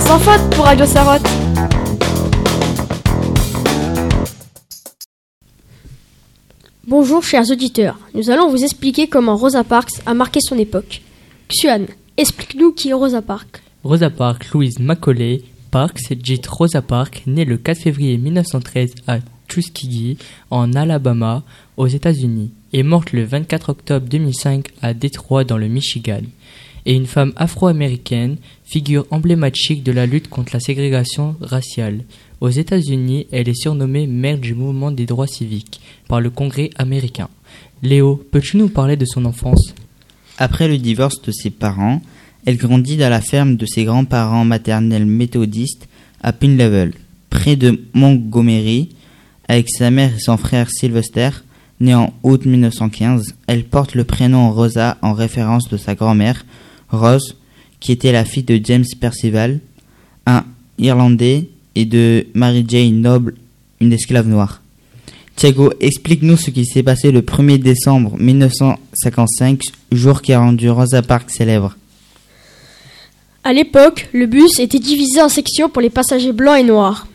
un sans faute pour Radio Sarotte. Bonjour chers auditeurs, nous allons vous expliquer comment Rosa Parks a marqué son époque. Xuan, explique-nous qui est Rosa Parks. Rosa Parks Louise Macaulay Parks, dite Rosa Parks, née le 4 février 1913 à Tuskegee, en Alabama, aux États-Unis, est morte le 24 octobre 2005 à Détroit, dans le Michigan, est une femme afro-américaine, figure emblématique de la lutte contre la ségrégation raciale. Aux États-Unis, elle est surnommée mère du mouvement des droits civiques par le Congrès américain. Léo, peux-tu nous parler de son enfance? Après le divorce de ses parents, elle grandit dans la ferme de ses grands-parents maternels méthodistes à Pin Level, près de Montgomery, avec sa mère et son frère Sylvester, né en août 1915. Elle porte le prénom Rosa en référence de sa grand-mère, Rose, qui était la fille de James Percival, un Irlandais, et de Mary Jane Noble, une esclave noire. Thiago, explique-nous ce qui s'est passé le 1er décembre 1955, jour qui a rendu Rosa Parks célèbre. À l'époque, le bus était divisé en sections pour les passagers blancs et noirs.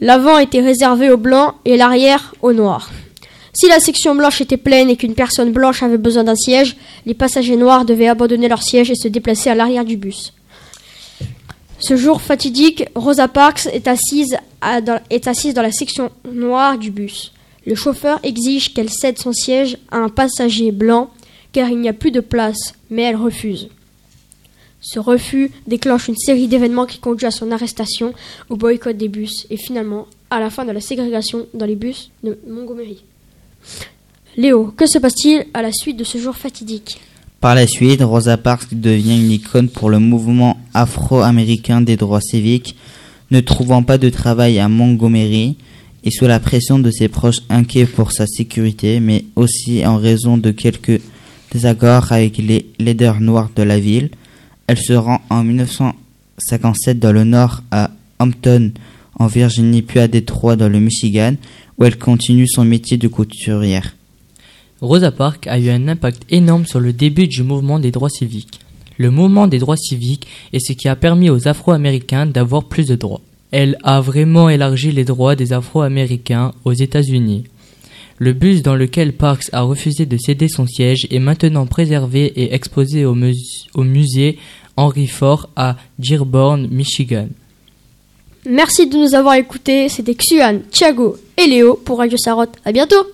L'avant était réservé aux blancs et l'arrière aux noirs. Si la section blanche était pleine et qu'une personne blanche avait besoin d'un siège, les passagers noirs devaient abandonner leur siège et se déplacer à l'arrière du bus. Ce jour fatidique, Rosa Parks est assise, dans, dans la section noire du bus. Le chauffeur exige qu'elle cède son siège à un passager blanc car il n'y a plus de place, mais elle refuse. Ce refus déclenche une série d'événements qui conduit à son arrestation, au boycott des bus et finalement à la fin de la ségrégation dans les bus de Montgomery. Léo, que se passe-t-il à la suite de ce jour fatidique Par la suite, Rosa Parks devient une icône pour le mouvement afro-américain des droits civiques, ne trouvant pas de travail à Montgomery et sous la pression de ses proches inquiets pour sa sécurité, mais aussi en raison de quelques désaccords avec les leaders noirs de la ville. Elle se rend en 1957 dans le nord à Hampton, en Virginie, puis à Détroit, dans le Michigan, où elle continue son métier de couturière. Rosa Parks a eu un impact énorme sur le début du mouvement des droits civiques. Le mouvement des droits civiques est ce qui a permis aux Afro-Américains d'avoir plus de droits. Elle a vraiment élargi les droits des Afro-Américains aux États-Unis. Le bus dans lequel Parks a refusé de céder son siège est maintenant préservé et exposé au, au musée Henry Ford à Dearborn, Michigan. Merci de nous avoir écoutés. C'était Xuan, Thiago Léo pour Radio Sarotte. À bientôt!